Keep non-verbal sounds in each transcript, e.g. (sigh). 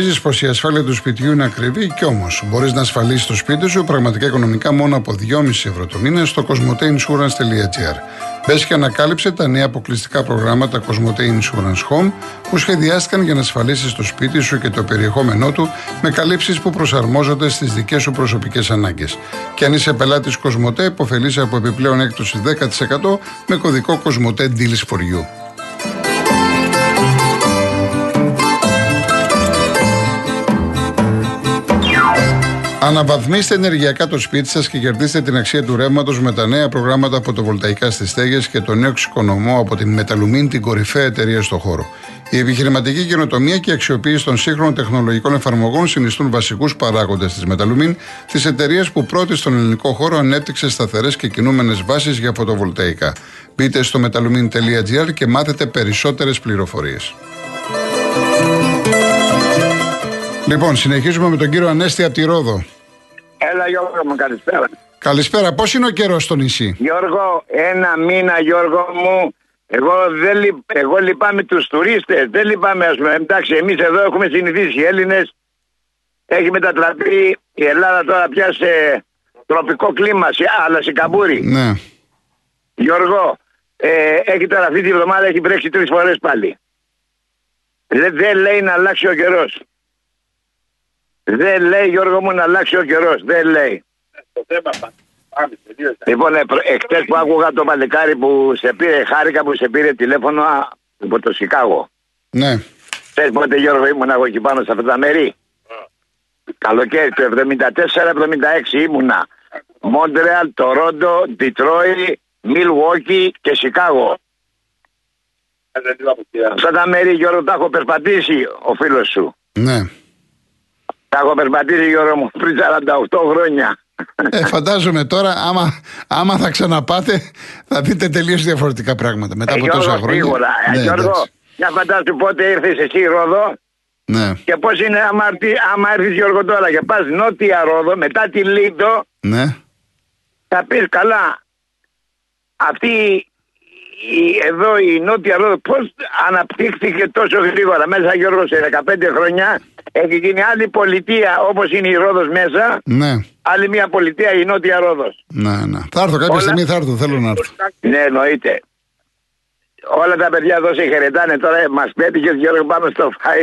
Νομίζεις πως η ασφάλεια του σπιτιού είναι ακριβή; Και όμως μπορείς να ασφαλίσεις το σπίτι σου πραγματικά οικονομικά μόνο από 2,5 ευρώ το μήνα στο cosmoteinsurance.gr. Μπες και ανακάλυψε τα νέα αποκλειστικά προγράμματα Cosmote Insurance Home που σχεδιάστηκαν για να ασφαλίσεις το σπίτι σου και το περιεχόμενό του με καλύψεις που προσαρμόζονται στις δικές σου προσωπικές ανάγκες. Και αν είσαι πελάτης Cosmote, υποφελείσαι από επιπλέον έκπτωση 10% με κωδικό Cosmote Deals for You. Αναβαθμίστε ενεργειακά το σπίτι σας και κερδίστε την αξία του ρεύματος με τα νέα προγράμματα φωτοβολταϊκά στις στέγες και το νέο εξοικονομώ από την Μεταλουμίν, την κορυφαία εταιρεία στο χώρο. Η επιχειρηματική καινοτομία και η αξιοποίηση των σύγχρονων τεχνολογικών εφαρμογών συνιστούν βασικούς παράγοντες της Μεταλουμίν, της εταιρείας που πρώτη στον ελληνικό χώρο ανέπτυξε σταθερές και κινούμενες βάσεις για φωτοβολταϊκά. Μπείτε στο metalumin.gr και μάθετε περισσότερες πληροφορίες. Λοιπόν, συνεχίζουμε με τον κύριο Ανέστη από τη Ρόδο. Έλα Γιώργο μου, καλησπέρα. Καλησπέρα. Πώς είναι ο καιρός στο νησί, Γιώργο, ένα μήνα Γιώργο μου, εγώ, δεν λυπ, εγώ λυπάμαι τους τουρίστες, δεν λυπάμαι ας πούμε. Εντάξει, εμείς εδώ έχουμε συνηθίσει οι Έλληνες, έχει μετατραπεί η Ελλάδα τώρα πια σε τροπικό κλίμα, σε, αλλά σε καμπούρι. Ναι. Γιώργο, ε, έχει τώρα αυτή τη βδομάδα έχει βρέξει τρεις φορές πάλι. Δεν, δεν λέει να αλλάξει ο καιρός. Δεν λέει Γιώργο μου να αλλάξει ο καιρός. Δεν λέει. Το θέμα πάμε, Λοιπόν, ε, εχθές που άκουγα το παλικάρι που σε πήρε, χάρηκα που σε πήρε τηλέφωνο α, από το Σικάγο. Ναι. Θες πότε Γιώργο ήμουν εγώ εκεί πάνω σε αυτά τα μέρη; Καλοκαίρι του 74-76 ήμουνα. Μόντρεαλ, Τορόντο, Ντιτρόι, Μιλουόκι και Σικάγο. Αυτά τα μέρη Γιώργο τα έχω περπατήσει ο φίλος σου. Ναι. Τα έχω περπατήσει Γιώργο μου πριν 48 χρόνια. Ε, φαντάζομαι τώρα, άμα, άμα θα ξαναπάτε, θα δείτε τελείως διαφορετικά πράγματα μετά από Ε, τόσα Γιώργο, χρόνια. Σίγουρα. Ε, Ναι, Γιώργο, εντάξει. για φαντάσου πότε ήρθες εσύ Ρόδο Ναι, και πώς είναι άμα, έρθει- άμα έρθεις Γιώργο τώρα και πας νότια Ρόδο μετά τη Λίντο ναι. θα πεις καλά αυτή η, εδώ η νότια Ρόδο πώς αναπτύχθηκε τόσο γρήγορα; Μέσα Γιώργο σε 15 χρόνια έχει γίνει άλλη πολιτεία όπως είναι η Ρόδος μέσα Ναι, άλλη μια πολιτεία η νότια Ρόδος ναι, ναι. Θα έρθω κάποια Όλα- στιγμή, θα έρθω, θέλω να έρθω. ναι εννοείται Όλα τα παιδιά εδώ σε χαιρετάνε τώρα. Μας πέτυχες Γιώργο πάμε στο φάι.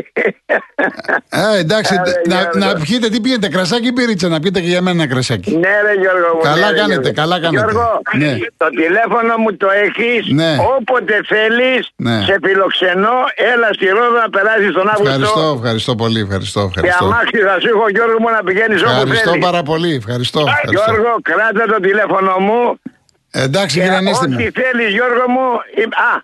Ε, εντάξει, Έλα, να, Γιώργο. να πιείτε, τι πιείτε, κρασάκι ή πυρίτσα, να πιείτε και για μένα ένα κρασάκι. ναι, ρε Γιώργο. μου, Καλά ναι, ρε, κάνετε, Γιώργο. καλά κάνετε. Γιώργο, Ναι. το τηλέφωνο μου το έχεις. Ναι. Όποτε θέλεις, Ναι. σε φιλοξενώ, έλα στη Ρόδο να περάσεις τον Αύγουστο. Ευχαριστώ, ευχαριστώ πολύ, ευχαριστώ, Και ευχαριστώ. αμάξι θα σου έχω Γιώργο μου να πηγαίνεις όπου Ευχαριστώ θέλεις. πάρα πολύ, ευχαριστώ. ευχαριστώ. Γιώργο, κράτα το τηλέφωνο μου. Ε, Εντάξει, Και κύριε Ανέστη μου. ό,τι θέλει, Γιώργο μου. είπ- Α,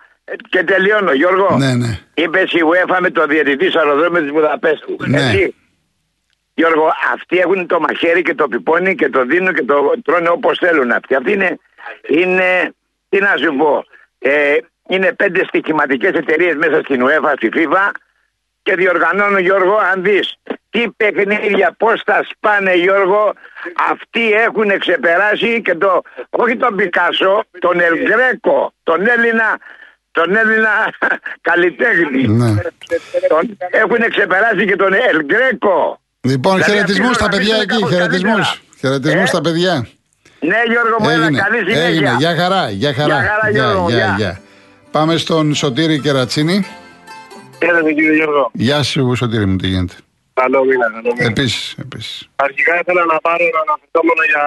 και τελειώνω, Γιώργο. Ναι, ναι. Είπε η UEFA με το διαιτητή στο αεροδρόμιο της Βουδαπέστου. Ναι. Έτσι. Γιώργο, αυτοί έχουν το μαχαίρι και το πιπώνι και το δίνουν και το τρώνε όπως θέλουν αυτοί. Αυτοί είναι, είναι τι να σου πω, ε, είναι πέντε στοιχηματικές εταιρείες μέσα στην UEFA, στη FIFA και διοργανώνουν Γιώργο, αν δεις τι παιχνίδια, πώς τα σπάνε Γιώργο, αυτοί έχουν ξεπεράσει και το, όχι τον Πικάσο, τον Ελγκρέκο, τον Έλληνα, τον Έλληνα (laughs) καλλιτέχνη. ναι. Τον, έχουν ξεπεράσει και τον Ελγκρέκο. Λοιπόν, Δηλαδή, χαιρετισμούς αυτοί στα να παιδιά πεις εκεί, κάπως χαιρετισμούς. καλύτερα. Χαιρετισμούς Ε; στα παιδιά. Ναι Γιώργο μου, έλα, Έγινε, καλή συνέχεια. έγινε. Γεια χαρά, γεια χαρά. Γεια χαρά, Γιώργο μου, γεια. Πάμε στον Σωτήρη Κερατσίνη. Χαίρετε κύριε Γιώργο. Γεια σου, Σωτήρη μου, τι γίνεται. Καλό μήνα, καλό μήνα. Επίσης, επίσης. Αρχικά ήθελα να πάρω να αναφερθώ μόνο για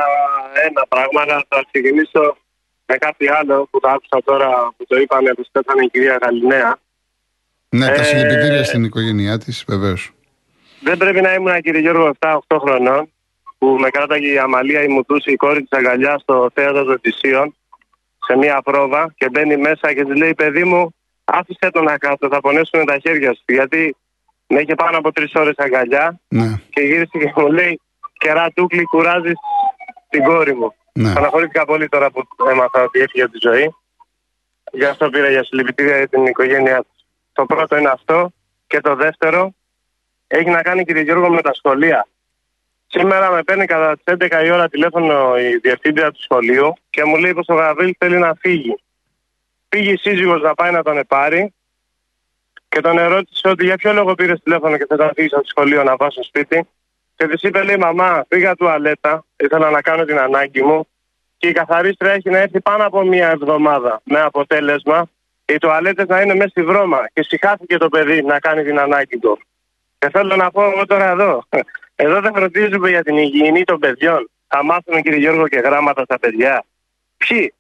ένα πράγμα, αλλά θα ξεκινήσω με κάτι άλλο που το άκουσα τώρα που το είπανε που στέφανε η κυρία Γαλινέα. Ναι, τα Ε, συλληπιτήρια στην οικογένειά της, βεβαίως. Δεν πρέπει να ήμουν κύριε Γιώργο 7-8 χρονών που με κράταγε η Αμαλία η Μουτούση, η κόρη της αγκαλιάς στο θέατρο των Τυσίων σε μία πρόβα και μπαίνει μέσα και της λέει παιδί μου άφησε τον να κάτω, θα πονέσουν τα χέρια σου γιατί με είχε πάνω από τρεις ώρες αγκαλιά Ναι, και γύρισε και μου λέει κεράτουκλι κουράζεις την κόρη μου. ναι. Αναχωρήθηκα πολύ τώρα που έμαθα ότι έφυγε από τη ζωή. Γι' αυτό πήρα για συλληπιτήρια για την οικογένειά του. Το πρώτο είναι αυτό. Και το δεύτερο έχει να κάνει κύριε Γιώργο με τα σχολεία. Σήμερα με παίρνει κατά τις 11 η ώρα τηλέφωνο η διευθύντρια του σχολείου και μου λέει πως ο Γαβρίλ θέλει να φύγει. Πήγε η σύζυγος να πάει να τον πάρει και τον ερώτησε ότι για ποιο λόγο πήρες τηλέφωνο και θα τα αφήσει από το σχολείο να πάω στο σπίτι. Και της είπε, λέει, Μαμά, πήγα τουαλέτα, ήθελα να κάνω την ανάγκη μου και η καθαρίστρια έχει να έρθει πάνω από μία εβδομάδα. Με αποτέλεσμα οι τουαλέτες να είναι μέσα στη βρώμα και συχάθηκε το παιδί να κάνει την ανάγκη του. Και θέλω να πω εγώ τώρα εδώ. (laughs) Εδώ δεν φροντίζουμε για την υγιεινή των παιδιών. Θα μάθουμε κύριε Γιώργο και γράμματα στα παιδιά. Ποιοι;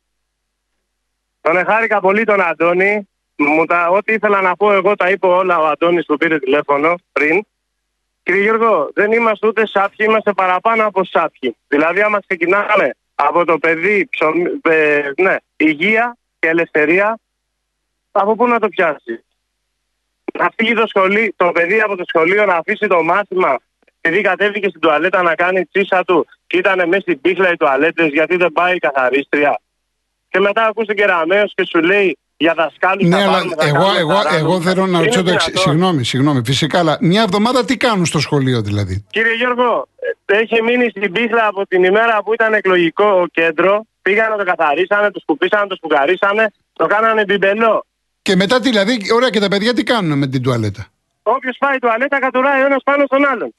Τον εχάρηκα πολύ τον Αντώνη. Μου τα, ό,τι ήθελα να πω εγώ τα είπε όλα ο Αντώνης που πήρε τηλέφωνο πριν. Κύριε Γιώργο, δεν είμαστε ούτε σάπιοι, είμαστε παραπάνω από σάπιοι. Δηλαδή, άμα ξεκινάμε από το παιδί, ε, ναι, υγεία και ελευθερία, από πού να το πιάσεις; Να φύγει το, σχολείο, το παιδί από το σχολείο να αφήσει το μάθημα επειδή κατέβηκε στην τουαλέτα να κάνει τσίσα του και ήταν μέσα στην πίχλα οι τουαλέτες γιατί δεν πάει η καθαρίστρια. Και μετά ακούς τον κεραμέως και σου λέει για δασκάλου. Ναι, αλλά εγώ, εγώ, εγώ θέλω να ρωτήσω το εξή. Συγγνώμη, συγγνώμη, φυσικά, αλλά μια εβδομάδα τι κάνουν στο σχολείο δηλαδή; Κύριε Γιώργο, έχει μείνει στην πίχλα από την ημέρα που ήταν εκλογικό κέντρο. Πήγανε, το καθαρίσανε, το σκουπίσανε, το σπουγκαρίσανε, το κάνανε μπιμπελό. Και μετά δηλαδή, ωραία, και τα παιδιά τι κάνουν με την τουαλέτα; Όποιος πάει τουαλέτα κατουράει ο ένας πάνω στον άλλον.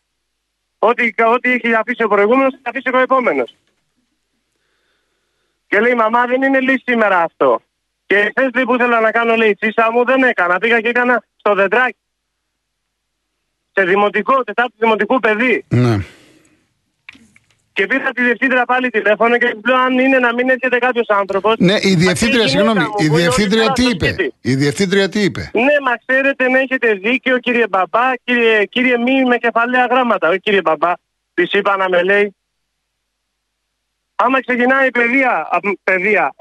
Ό,τι, ό,τι έχει αφήσει ο προηγούμενος, θα αφήσει ο επόμενος. Και λέει, Μαμά, δεν είναι λύση σήμερα αυτό. Και χθε που ήθελα να κάνω, λέει, τσίσα μου δεν έκανα. Πήγα και έκανα στο δεντράκι. Σε δημοτικό, τετάρτη δημοτικού παιδί. Ναι. Και πήρα τη διευθύντρια πάλι τηλέφωνο και λέω αν είναι να μην έρχεται κάποιος άνθρωπος. Ναι, η διευθύντρια, συγγνώμη, η διευθύντρια τι είπε; Η διευθύντρια τι είπε; Ναι, μα ξέρετε να έχετε δίκιο, κύριε Μπαμπά, κύριε, κύριε μη με κεφαλαία γράμματα. Όχι, κύριε Μπαμπά, της είπα να με λέει. Άμα ξεκινάει η παιδεία, παιδεία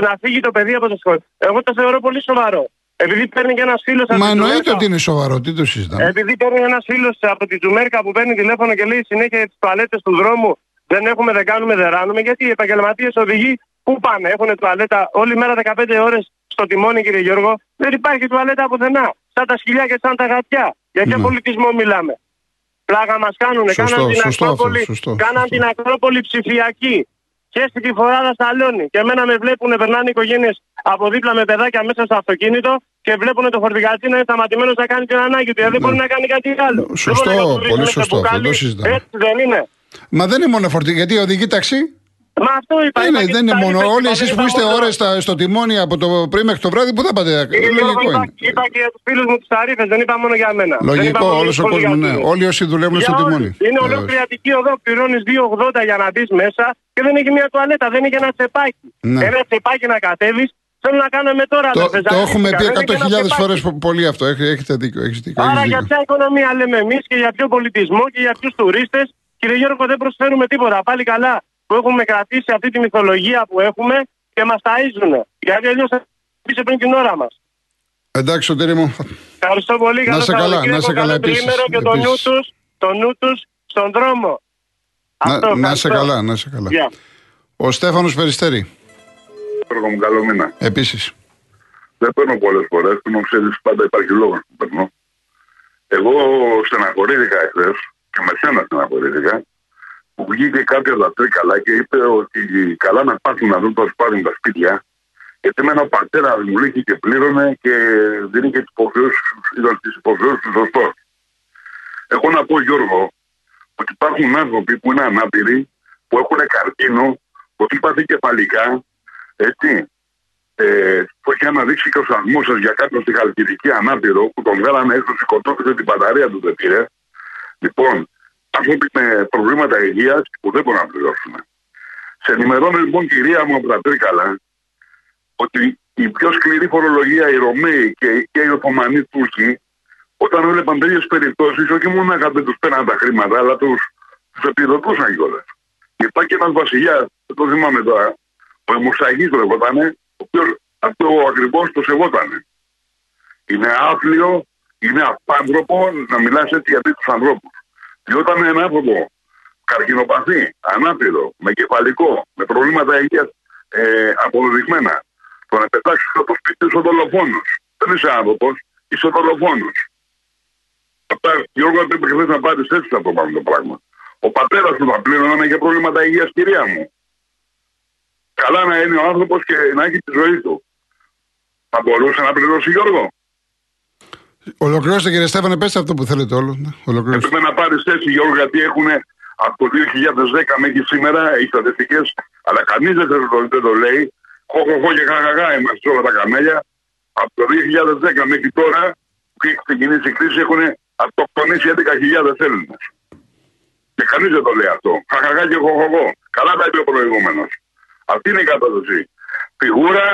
να φύγει το παιδί από το σχολείο. Εγώ το θεωρώ πολύ σοβαρό. Επειδή παίρνει και ένας φίλος Μα εννοείται ότι είναι σοβαρό, τι το συζητάμε. Επειδή παίρνει ένας φίλος από τη Τζουμέρκα που παίρνει τηλέφωνο και λέει συνέχεια τις τουαλέτες του δρόμου δεν έχουμε, δεν κάνουμε, δεν ράνουμε. Γιατί οι επαγγελματίες οδηγοί πού πάνε, έχουν τουαλέτα όλη μέρα 15 ώρες στο τιμόνι, κύριε Γιώργο; Δεν υπάρχει τουαλέτα πουθενά. Σαν τα σκυλιά και σαν τα γατιά. Για ποιο ναι. πολιτισμό μιλάμε; Πλάγα μας κάνουν. Κάναν την Ακρόπολη, κάναν την Ακρόπολη ψηφιακή. Και στη φοράδα στα Λιώνη. Και εμένα με βλέπουν, περνάνε οικογένειες από δίπλα με παιδάκια μέσα στο αυτοκίνητο και βλέπουν το φορτηγατζή να είναι σταματημένος να κάνει την ανάγκη του. Δεν ναι. μπορεί να κάνει κάτι άλλο. Σωστό, πολύ σωστό. Έτσι δεν είναι. Μα δεν είναι μόνο φορτηγό, γιατί οδηγεί ταξί; Μα αυτό είπα. Είναι, δεν είναι μόνο. Όλοι εσείς που είστε ώρες στο τιμόνι από το πρωί μέχρι το βράδυ, πού θα πάτε; Λογικό είναι. Είπα και για τους φίλους μου τους ταρήφε, δεν είπα μόνο για μένα. Λογικό, όλος ο κόσμος. Ναι. Όλοι όσοι δουλεύουν στο τιμόνι. Είναι ολόκληρη Αττική οδό, πληρώνεις 2,80 για να μπεις μέσα και δεν έχει μια τουαλέτα, δεν έχει ένα τσεπάκι. Ναι. Ένα τσεπάκι να κατέβεις Θέλω να κάνουμε τώρα. Το, το έχουμε πει 100.000 φορές πολύ αυτό. Έχετε δίκιο. Έχετε δίκιο Άρα για ποια οικονομία λέμε εμείς και για ποιο πολιτισμό και για ποιους τουρίστες Κύριε Γιώργο, δεν προσφέρουμε τίποτα. Πάλι καλά που έχουμε κρατήσει αυτή τη μυθολογία που έχουμε και μας ταΐζουν. Γιατί αλλιώς θα πεις πριν την ώρα μας. Εντάξει, σωτήρι μου. Ευχαριστώ πολύ. Να σε καλά, να σε καλά επίσης, και το νου, τους, το νου τους στον δρόμο. Να, Αυτό, να σε καλά, να σε καλά. Yeah. Ο Στέφανος Περιστέρη. Γιώργο μου, καλό μήνα. Επίσης. Δεν παίρνω πολλές φορές, που ξέρεις πάντα υπάρχει λόγος που παίρνω. Εγώ στεναχωρήθηκα εχθές και με σένα στεναχωρήθηκα, που βγήκε κάποια τα τρίκαλα και είπε ότι καλά να πάθουν να δουν το σπάρουν τα σπίτια. Γιατί με ένα πατέρας μου λύχει και πλήρωνε και δίνει και τις υποχρεώσεις τους σωστό. Έχω να πω, Γιώργο, ότι υπάρχουν άνθρωποι που είναι ανάπηροι, που έχουν καρκίνο, που έχουν πάθει κεφαλικά, έτσι. Ε, που έχει αναδείξει και ο σαρμό σας για κάποιον στη Χαλκιδική ανάπηρο, που τον βγάλανε έξω, σκοτώθηκε την μπαταρία του δεν πήρε. Λοιπόν, άνθρωποι με προβλήματα υγείας που δεν μπορούν να πληρώσουν. Σε ενημερώνω λοιπόν, κυρία μου από τα Τρίκαλα, ότι η πιο σκληρή φορολογία, οι Ρωμαίοι και, και οι Οθωμανοί Τούρκοι, όταν έβλεπαν τέτοιες περιπτώσεις, όχι μόνο να δεν τους πέραν τα χρήματα, αλλά τους τους επιδοτούσαν κιόλας. Υπάρχει ένας βασιλιάς, δεν το θυμάμαι τώρα, ο Εμουσαγή λεγόταν, ο οποίος αυτό ακριβώς το σεβόταν. Είναι άθλιο είναι απάνθρωπο να μιλάς έτσι για τέτοιους ανθρώπους. Και όταν ένα άνθρωπο καρκινοπαθή, ανάπηρο, με κεφαλικό, με προβλήματα υγείας ε, αποδεδειγμένα, τον πετάξει στο σπίτι σου δολοφόνος. Δεν είσαι άνθρωπος, είσαι δολοφόνος. Γιώργο, έπρεπε χθε να πάρεις έτσι αυτό το πράγμα. Ο πατέρας του θα πλήρωνε για προβλήματα υγείας, κυρία μου. Καλά να είναι ο άνθρωπος και να έχει τη ζωή του. Θα μπορούσε να πληρώσει Γιώργο; Ολοκληρώστε κύριε Στέφανε, πέστε αυτό που θέλετε όλο. Ναι, ολοκληρώστε. Έπρεπε να πάρεις θέση Γιώργο γιατί έχουν από το 2010 μέχρι σήμερα οι στατιστικές, αλλά κανείς δεν, το- δεν το λέει. Χοχοχό και γαγαγά είμαστε όλα τα καμέλια. Από το 2010 μέχρι τώρα που έχει ξεκινήσει η κρίση έχουν αυτοκτονήσει 11.000 Έλληνες. Και κανείς δεν το λέει αυτό. Χαχαγά και χοχοχό. Καλά τα είπε ο προηγούμενος. Αυτή είναι η κατάσταση. Φιγούρα,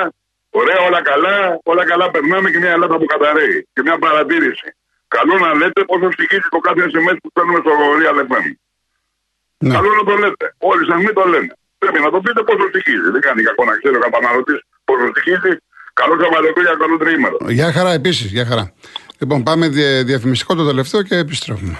ωραία, όλα καλά, όλα καλά περνάμε και μια Ελλάδα που καταραίει. Και μια παρατήρηση. Καλό να λέτε πόσο στοιχίζει το κάθε SMS που παίρνουμε στο Real FM. Ναι. Καλό να το λέτε. Όλοι σας μην το λένε. Πρέπει να το πείτε πόσο στοιχίζει. Δεν κάνει κακό να ξέρει ο καταναλωτή πόσο στοιχίζει. Καλό Σαββατοκύριακο, καλό τριήμερο. Γεια χαρά επίσης, γεια χαρά. Λοιπόν, πάμε δια- διαφημιστικό το τελευταίο και επιστρέφουμε.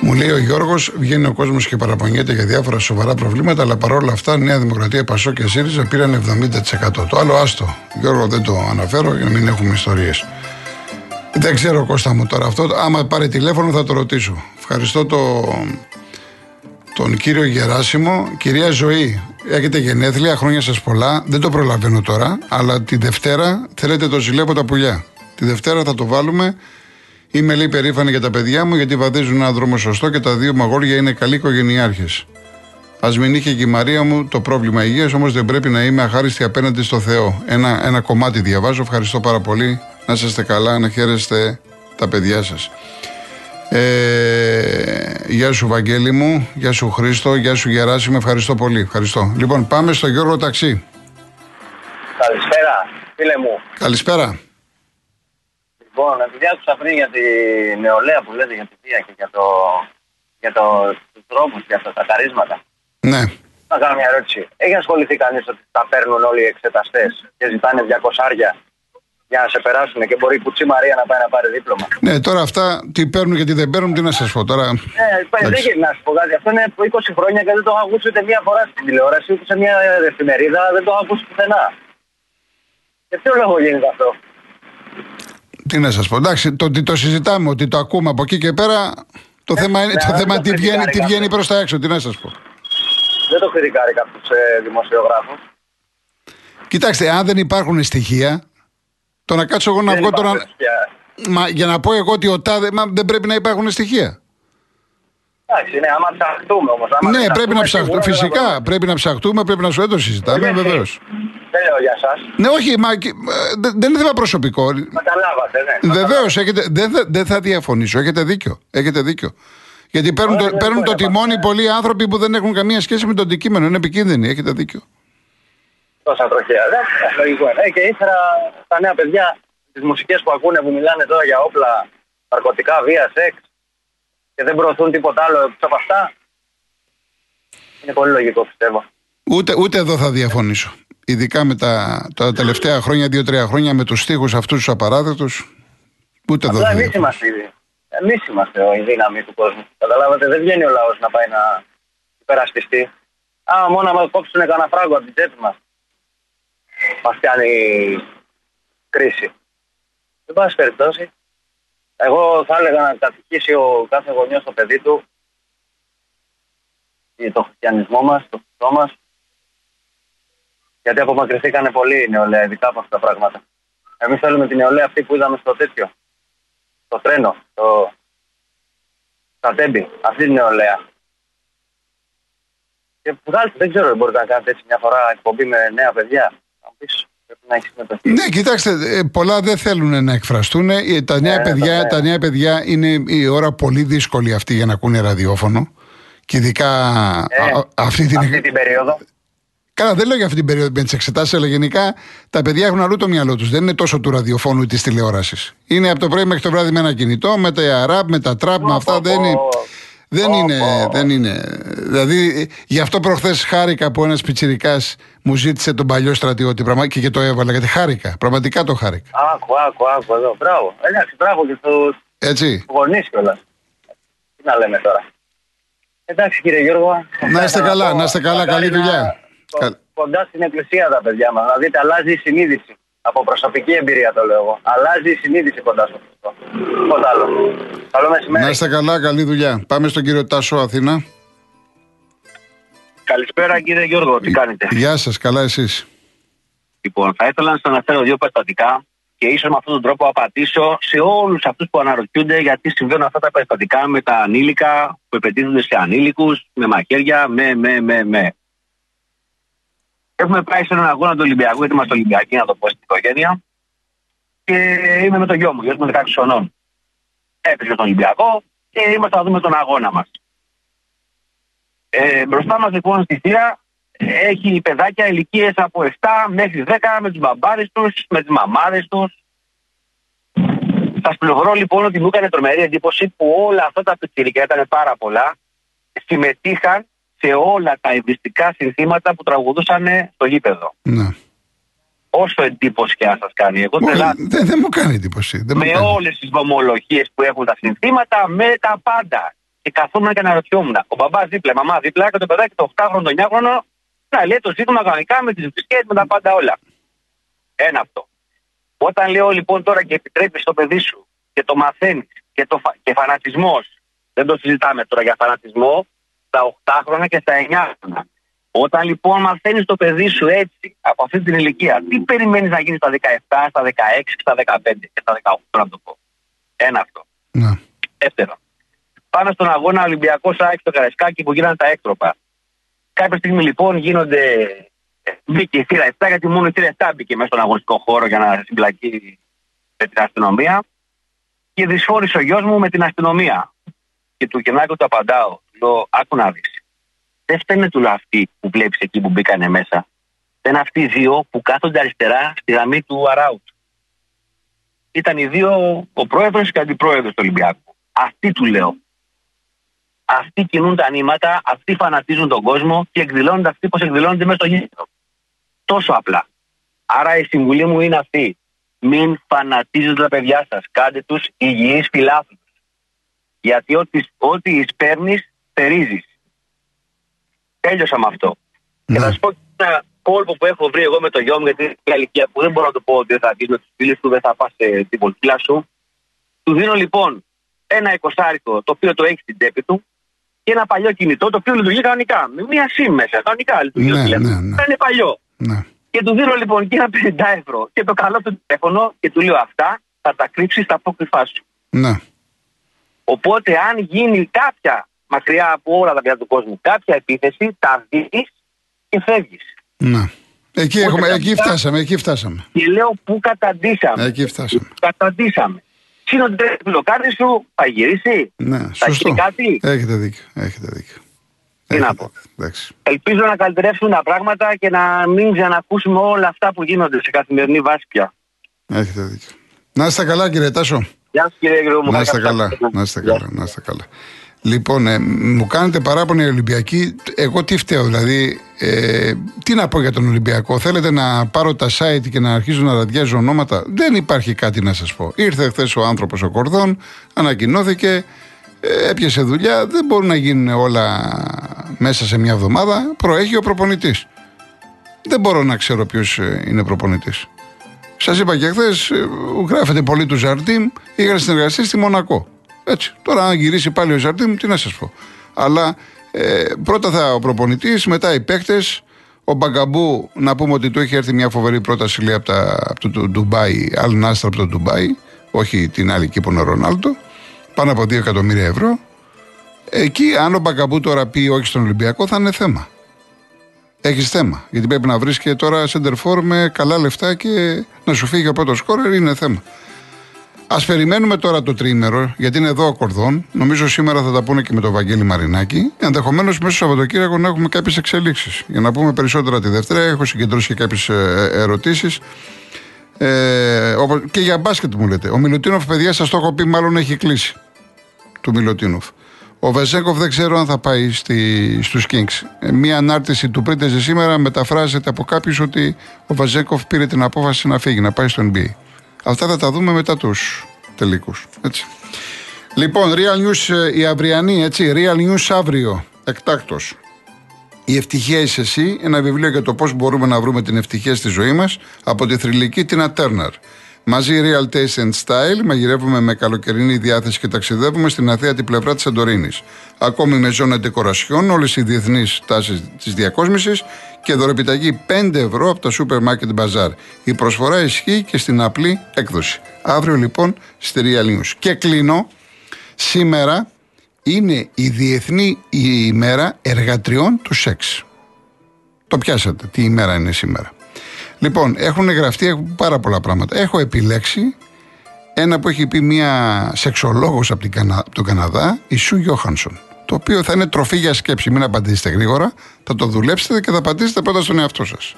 Μου λέει ο Γιώργος, βγαίνει ο κόσμος και παραπονιέται για διάφορα σοβαρά προβλήματα, αλλά παρόλα αυτά Νέα Δημοκρατία, Πασό και ΣΥΡΙΖΑ πήραν 70%. Το άλλο άστο. Γιώργο δεν το αναφέρω για να μην έχουμε ιστορίες. Δεν ξέρω Κώστα μου τώρα αυτό. Άμα πάρει τηλέφωνο θα το ρωτήσω. Ευχαριστώ το, τον κύριο Γεράσιμο. Κυρία Ζωή, έχετε γενέθλια, χρόνια σας πολλά. Δεν το προλαβαίνω τώρα, αλλά τη Δευτέρα θέλετε το ζηλεύω τα πουλιά. Τη Δευτέρα θα το βάλουμε. Είμαι λέει περήφανη για τα παιδιά μου γιατί βαδίζουν ένα δρόμο σωστό και τα δύο μαγόρια είναι καλοί οικογενειάρχες. Α μην είχε και η Μαρία μου το πρόβλημα υγείας, όμως δεν πρέπει να είμαι αχάριστη απέναντι στο Θεό. Ένα, ένα κομμάτι διαβάζω. Ευχαριστώ πάρα πολύ. Να είστε καλά, να χαίρεστε τα παιδιά σας. Ε, γεια σου Βαγγέλη μου, γεια σου Χρήστο, γεια σου Γεράσιμο, ευχαριστώ πολύ. Ευχαριστώ. Λοιπόν, πάμε στο Γιώργο Ταξί. Καλησπέρα, φίλε μου. Καλησπέρα. Λοιπόν, επειδή άκουσα πριν για τη νεολαία που λέτε για τη βία και για, το, για το, τους τρόπους, για τα, τα καρίσματα. Ναι. Να κάνω μια ερώτηση. Έχει ασχοληθεί κανείς ότι τα παίρνουν όλοι οι εξεταστές και ζητάνε 200 άρια για να σε περάσουν και μπορεί η Κουτσή Μαρία να πάει να πάρει δίπλωμα; Ναι, τώρα αυτά τι παίρνουν και τι δεν παίρνουν, τι να σας πω τώρα. Ναι, δεν εντάξει. γίνεται να σου πω κάτι. Αυτό είναι από 20 χρόνια και δεν το έχω ακούσει ούτε μία φορά στην τηλεόραση ούτε σε μια εφημερίδα. Δεν το έχω ακούσει πουθενά. Για ποιο λόγο γίνεται αυτό; Τι να σας πω. Εντάξει, το ότι το συζητάμε, ότι το ακούμε από εκεί και πέρα. Το θέμα είναι ναι, το δεν θέμα το τι βγαίνει, κριτικάρει τι βγαίνει κάποιος. προς τα έξω. Τι να σας πω. Δεν το κριτικάρει κάποιος ε, δημοσιογράφος. Κοιτάξτε, αν δεν υπάρχουν στοιχεία, το να κάτσω εγώ να Δεν βγω τώρα. υπάρχουν στοιχεία. Μα, για να πω εγώ ότι ο τάδε. Μα δεν πρέπει να υπάρχουν στοιχεία. Εντάξει, ναι, άμα ψαχτούμε όμως. ναι, πρέπει να ψαχτούμε. Φυσικά πρέπει να ψαχτούμε, πρέπει να σου δεν το συζητάμε, Έτσι. βεβαίως. Δεν λέω για εσά. Ναι, όχι, μα, και- ε, δεν- δεν είναι θέμα προσωπικό. Καταλάβατε, ναι. Βεβαίως, δεν, θα- δεν θα διαφωνήσω. Έχετε δίκιο. Έχετε δίκιο. Γιατί παίρνουν, Όχι, το, δεν παίρνουν το μπορεί να τιμόνι πολλοί άνθρωποι που δεν έχουν καμία σχέση με το αντικείμενο. Είναι επικίνδυνοι. Έχετε δίκιο. Τόσα τροχαία. Δεν, λογικό είναι. Ε, και ύστερα τα νέα παιδιά, τις μουσικές που ακούνε που μιλάνε τώρα για όπλα, ναρκωτικά, βία, σεξ και δεν προωθούν τίποτα άλλο εκτός από αυτά. Είναι πολύ λογικό πιστεύω. Ούτε, ούτε εδώ θα διαφωνήσω. Ειδικά με τα, τα τελευταία χρόνια, δύο-τρία χρόνια, με τους στίχους αυτούς τους απαράδεκτους. Ούτε εδώ Απλά θα εμείς διαφωνήσω. είμαστε ήδη. Εμείς είμαστε η δύναμη του κόσμου. Καταλάβατε, δεν βγαίνει ο λαός να πάει να υπερασπιστεί. Α, μόνο να κόψουν κανένα φράγκο από την τσέπη μας. Μας κάνει κρίση. Εν πάση περιπτώσει, εγώ θα έλεγα να κατοικήσει ο κάθε γονιός το παιδί του για το χριστιανισμό μας, το Χριστό μας. Γιατί απομακρυνθήκανε πολύ η νεολαία, ειδικά από αυτά τα πράγματα. Εμείς θέλουμε την νεολαία αυτή που είδαμε στο τέτοιο το τρένο, το... τα τέμπη, αυτή την νεολαία. Και βγάλτε, δεν ξέρω, μπορείτε να κάνετε έτσι μια φορά εκπομπή με νέα παιδιά. Θα μου πεις, πρέπει να έχεις συμμετοχή. Ναι, κοιτάξτε, ε, πολλά δεν θέλουν να εκφραστούν. Ε, Τα νέα, Ναι, παιδιά, ναι. τα νέα παιδιά είναι η ώρα πολύ δύσκολη αυτή για να ακούνε ραδιόφωνο. Και ειδικά Ε, α- αυτή την. Αυτή την περίοδο. Καλά, δεν λέω για αυτή την περίοδο με τις εξετάσεις, αλλά γενικά τα παιδιά έχουν αλλού το μυαλό τους. Δεν είναι τόσο του ραδιοφώνου ή της τηλεόρασης. Είναι από το πρωί μέχρι το βράδυ με ένα κινητό, με τα αράπ, με τα τραπ, με αυτά. Δεν είναι. Δεν είναι, δεν είναι. Δηλαδή, γι' αυτό προχθές χάρηκα που ένας πιτσυρικά μου ζήτησε τον παλιό στρατιώτη και, και το έβαλα, γιατί χάρηκα. Πραγματικά το χάρηκα. Άκου, άκου, άκου εδώ. Μπράβο. Εντάξει, μπράβο και στους Έτσι. γονείς κιόλας. Τι να λέμε τώρα. Εντάξει, κύριε Γιώργο. Να είστε καλά, να είστε καλά. Καλή δουλειά. Κοντά στην εκκλησία τα παιδιά μας. Να δείτε, αλλάζει η συνείδηση. Από προσωπική εμπειρία το λέω εγώ. Αλλάζει η συνείδηση κοντά στο Χριστό. Τίποτα άλλο. Καλό μεσημέρι. Να είστε καλά, καλή δουλειά. Πάμε στον κύριο Τάσο Αθήνα. Καλησπέρα κύριε Γιώργο, τι κάνετε; Γεια σας, καλά εσείς. Λοιπόν, θα ήθελα να σας αναφέρω δύο περιστατικά και ίσως με αυτόν τον τρόπο απαντήσω σε όλους αυτούς που αναρωτιούνται γιατί συμβαίνουν αυτά τα περιστατικά με τα ανήλικα που επαιτίζονται σε ανήλικους, με μαχαίρια, με, με, με, με. Έχουμε πάει σε έναν αγώνα του Ολυμπιακού, γιατί είμαστε Ολυμπιακοί, να το πω στην οικογένεια. Και είμαι με το γιο μου, γιος μου 16 χρονών. Έπαιζε τον Ολυμπιακό και είμαστε να δούμε τον αγώνα μας. Ε, μπροστά μας λοιπόν στη θύρα έχει παιδάκια ηλικίες από 7 μέχρι 10 με τους μπαμπάδε τους, με τις μαμάδες τους. Σας πληροφορώ λοιπόν ότι μου έκανε τρομερή εντύπωση που όλα αυτά τα πιτσιρικά ήταν πάρα πολλά. Συμμετείχαν σε όλα τα ευριστικά συνθήματα που τραγουδούσαν στο γήπεδο. Ναι. Όσο εντύπωση και αν σας κάνει. Εγώ δεν, δεν μου κάνει εντύπωση. Δεν με όλες τις βομολογίες που έχουν τα συνθήματα, με τα πάντα. Και καθόμουν και αναρωτιόμουν. Ο μπαμπάς δίπλα, η μαμά δίπλα και το παιδάκι το 8χρονο, το 9χρονο να λέει το ζήτημα κανονικά με τις φυσικέ, με τα πάντα όλα. Ένα αυτό. Όταν λέω λοιπόν τώρα και επιτρέπεις στο παιδί σου και το μαθαίνεις και, το, και φανατισμός, δεν το συζητάμε τώρα για φανατισμό, στα 8 χρόνια και στα 9 χρόνια. Όταν λοιπόν μαθαίνεις το παιδί σου έτσι, από αυτή την ηλικία, τι περιμένεις να γίνεις στα 17, στα 16, στα 15 και στα 18, να το πω. Ένα αυτό. Ναι. Δεύτερο. Πάνω στον αγώνα Ολυμπιακός Σάκη στο Καραϊσκάκι που γίνανε τα έκτροπα. Κάποια στιγμή λοιπόν γίνονται. Ε, μπήκε η θύρα 7, γιατί μόνο η θύρα 7 μπήκε μέσα στον αγωνιστικό χώρο για να συμπλακεί με την αστυνομία. Και δυσφόρησε ο γιος μου με την αστυνομία. Και του Κενάκου του απαντάω. Του λέω, άκου να δεις. Δεν φταίνε του αυτοί που βλέπεις εκεί που μπήκανε μέσα. Δεν αυτοί οι δύο που κάθονται αριστερά στη γραμμή του Αράουτ. Ήταν οι δύο, ο πρόεδρος και ο αντιπρόεδρος του Ολυμπιακού. Αυτοί του λέω. Αυτοί κινούν τα νήματα, αυτοί φανατίζουν τον κόσμο και εκδηλώνονται αυτοί πώ εκδηλώνονται μέσα στο γήπεδο. Τόσο απλά. Άρα η συμβουλή μου είναι αυτή. Μην φανατίζετε τα παιδιά σας. Κάντε τους υγιείς φιλάθλους. Γιατί ό,τι, ό,τι εισπέρνεις, θερίζει. Τέλειωσα με αυτό. Και Ναι. θα σα πω και ένα κόλπο που έχω βρει εγώ με το γιο μου, γιατί είναι μια ηλικία που δεν μπορώ να το πω ότι θα βγει με τους φίλους του, δεν θα πας στην πολιτεία σου. Του δίνω λοιπόν ένα εικοσάρικο το οποίο το έχεις στην τσέπη του και ένα παλιό κινητό το οποίο λειτουργεί κανονικά. Με μία SIM μέσα. Κανονικά λειτουργεί. Ναι, το τηλέφωνος. ναι, ναι. Είναι παλιό. Ναι. Και του δίνω λοιπόν και ένα 50 ευρώ και το καλό του τηλέφωνο και του λέω αυτά θα τα κρύψεις στα απόκρυφά σου. Ναι. Οπότε αν γίνει κάποια μακριά από όλα τα παιδιά του κόσμου κάποια επίθεση, τα δει και φεύγεις. ναι. Εκεί, Ούτε έχουμε, τα εκεί παιδιά- φτάσαμε, εκεί φτάσαμε. Και λέω πού καταντήσαμε. Εκεί φτάσαμε. Καταντήσαμε. Σύνονται το τηλεκάρτη σου, θα γυρίσει. Ναι, Θα σωστό. γίνει κάτι. Έχετε δίκιο. Έχετε δίκιο. Τι να Έχετε πω. δίκιο. Εντάξει. Ελπίζω να καλυτερεύσουν τα πράγματα και να μην ξανακούσουμε όλα αυτά που γίνονται σε καθημερινή βάση πια. Έχετε δίκιο. Να είστε καλά, κύριε Τάσο. Γεια σας κύριε Γιώργο. Να είστε καλά. Να είστε καλά. Να είστε καλά. Λοιπόν, ε, μου κάνετε παράπονα οι Ολυμπιακοί. Εγώ τι φταίω, δηλαδή, ε, τι να πω για τον Ολυμπιακό; Θέλετε να πάρω τα site και να αρχίζω να ραδιάζω ονόματα; Δεν υπάρχει κάτι να σας πω. Ήρθε χθες ο άνθρωπος ο Κορδόν, ανακοινώθηκε, ε, έπιασε δουλειά. Δεν μπορούν να γίνουν όλα μέσα σε μια εβδομάδα. Προέχει ο προπονητής. Δεν μπορώ να ξέρω ποιος είναι προπονητής. Σας είπα και χθες, γράφεται πολύ του Ζαρτίμ, είχαν συνεργαστεί στη Μονακό. Έτσι. Τώρα, αν γυρίσει πάλι ο Ζαρτίμ, τι να σας πω. Αλλά ε, πρώτα θα ο προπονητής, μετά οι παίκτες. Ο Μπαγκαμπού, να πούμε ότι του έχει έρθει μια φοβερή πρόταση λέει, από, τα, από το, το Ντουμπάι, Αλ Νάστρα από το Ντουμπάι, όχι την άλλη εκεί που είναι ο Ρονάλτο, πάνω από 2 εκατομμύρια ευρώ. Εκεί, αν ο Μπαγκαμπού τώρα πει όχι στον Ολυμπιακό, θα είναι θέμα. Έχεις θέμα. Γιατί πρέπει να βρεις και τώρα center for με καλά λεφτά και να σου φύγει ο πρώτος σκόρερ είναι θέμα. Α περιμένουμε τώρα το τρίμερο, γιατί είναι εδώ ο Κορδόν. Νομίζω σήμερα θα τα πούνε και με τον Βαγγέλη Μαρινάκη. Ενδεχομένως μέσα στο Σαββατοκύριακο να έχουμε κάποιες εξελίξεις. Για να πούμε περισσότερα τη Δευτέρα, έχω συγκεντρώσει και κάποιες ερωτήσεις. Ε, και για μπάσκετ μου λέτε. Ο Μιλουτίνοφ, παιδιά, σας το έχω πει, μάλλον έχει κλείσει. Του Μιλουτίνοφ. Ο Βεζέγκοφ δεν ξέρω αν θα πάει στη, στους Kings. Ε, μία ανάρτηση του Πρίτεζε σήμερα μεταφράζεται από κάποιους ότι ο Βεζέγκοφ πήρε την απόφαση να φύγει, να πάει στο NBA. Αυτά θα τα δούμε μετά τους τελικούς. Λοιπόν, Real News ε, η αυριανή, έτσι. Real News αύριο, εκτάκτος. Η ευτυχία είσαι εσύ, ένα βιβλίο για το πώς μπορούμε να βρούμε την ευτυχία στη ζωή μας από τη θρηλυκή Τίνα Τέρναρ. Μαζί Real Taste and Style μαγειρεύουμε με καλοκαιρινή διάθεση και ταξιδεύουμε στην αθέατη πλευρά της Σαντορίνης. Ακόμη με ζώνη ντεκορασιών, όλες οι διεθνείς τάσεις της διακόσμησης και δωρεπιταγή 5 ευρώ από τα Supermarket Bazaar. Η προσφορά ισχύει και στην απλή έκδοση. Αύριο λοιπόν στη Real News. Και κλείνω. Σήμερα είναι η Διεθνή ημέρα εργατριών του σεξ. Το πιάσατε. Τι ημέρα είναι σήμερα. Λοιπόν, έχουν γραφτεί πάρα πολλά πράγματα. Έχω επιλέξει ένα που έχει πει μια σεξολόγος από, από τον Καναδά, η Σου Γιώχανσον. Το οποίο θα είναι τροφή για σκέψη. Μην απαντήσετε γρήγορα. Θα το δουλέψετε και θα απαντήσετε πρώτα στον εαυτό σας.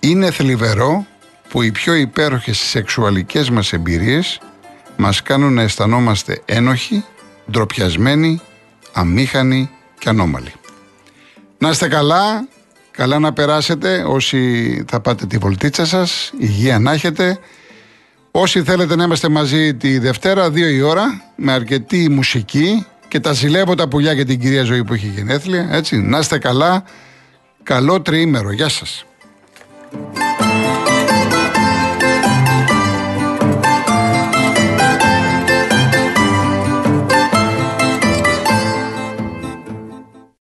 Είναι θλιβερό που οι πιο υπέροχες σεξουαλικές μας εμπειρίες μας κάνουν να αισθανόμαστε ένοχοι, ντροπιασμένοι, αμήχανοι και ανώμαλοι. Να είστε καλά, Καλά να περάσετε όσοι θα πάτε τη βολτίτσα σας, υγεία να έχετε. Όσοι θέλετε να είμαστε μαζί τη Δευτέρα, δύο η ώρα, με αρκετή μουσική και τα ζηλεύω τα πουλιά για την κυρία Ζωή που έχει γενέθλια, έτσι. Να είστε καλά, καλό τριήμερο, γεια σας.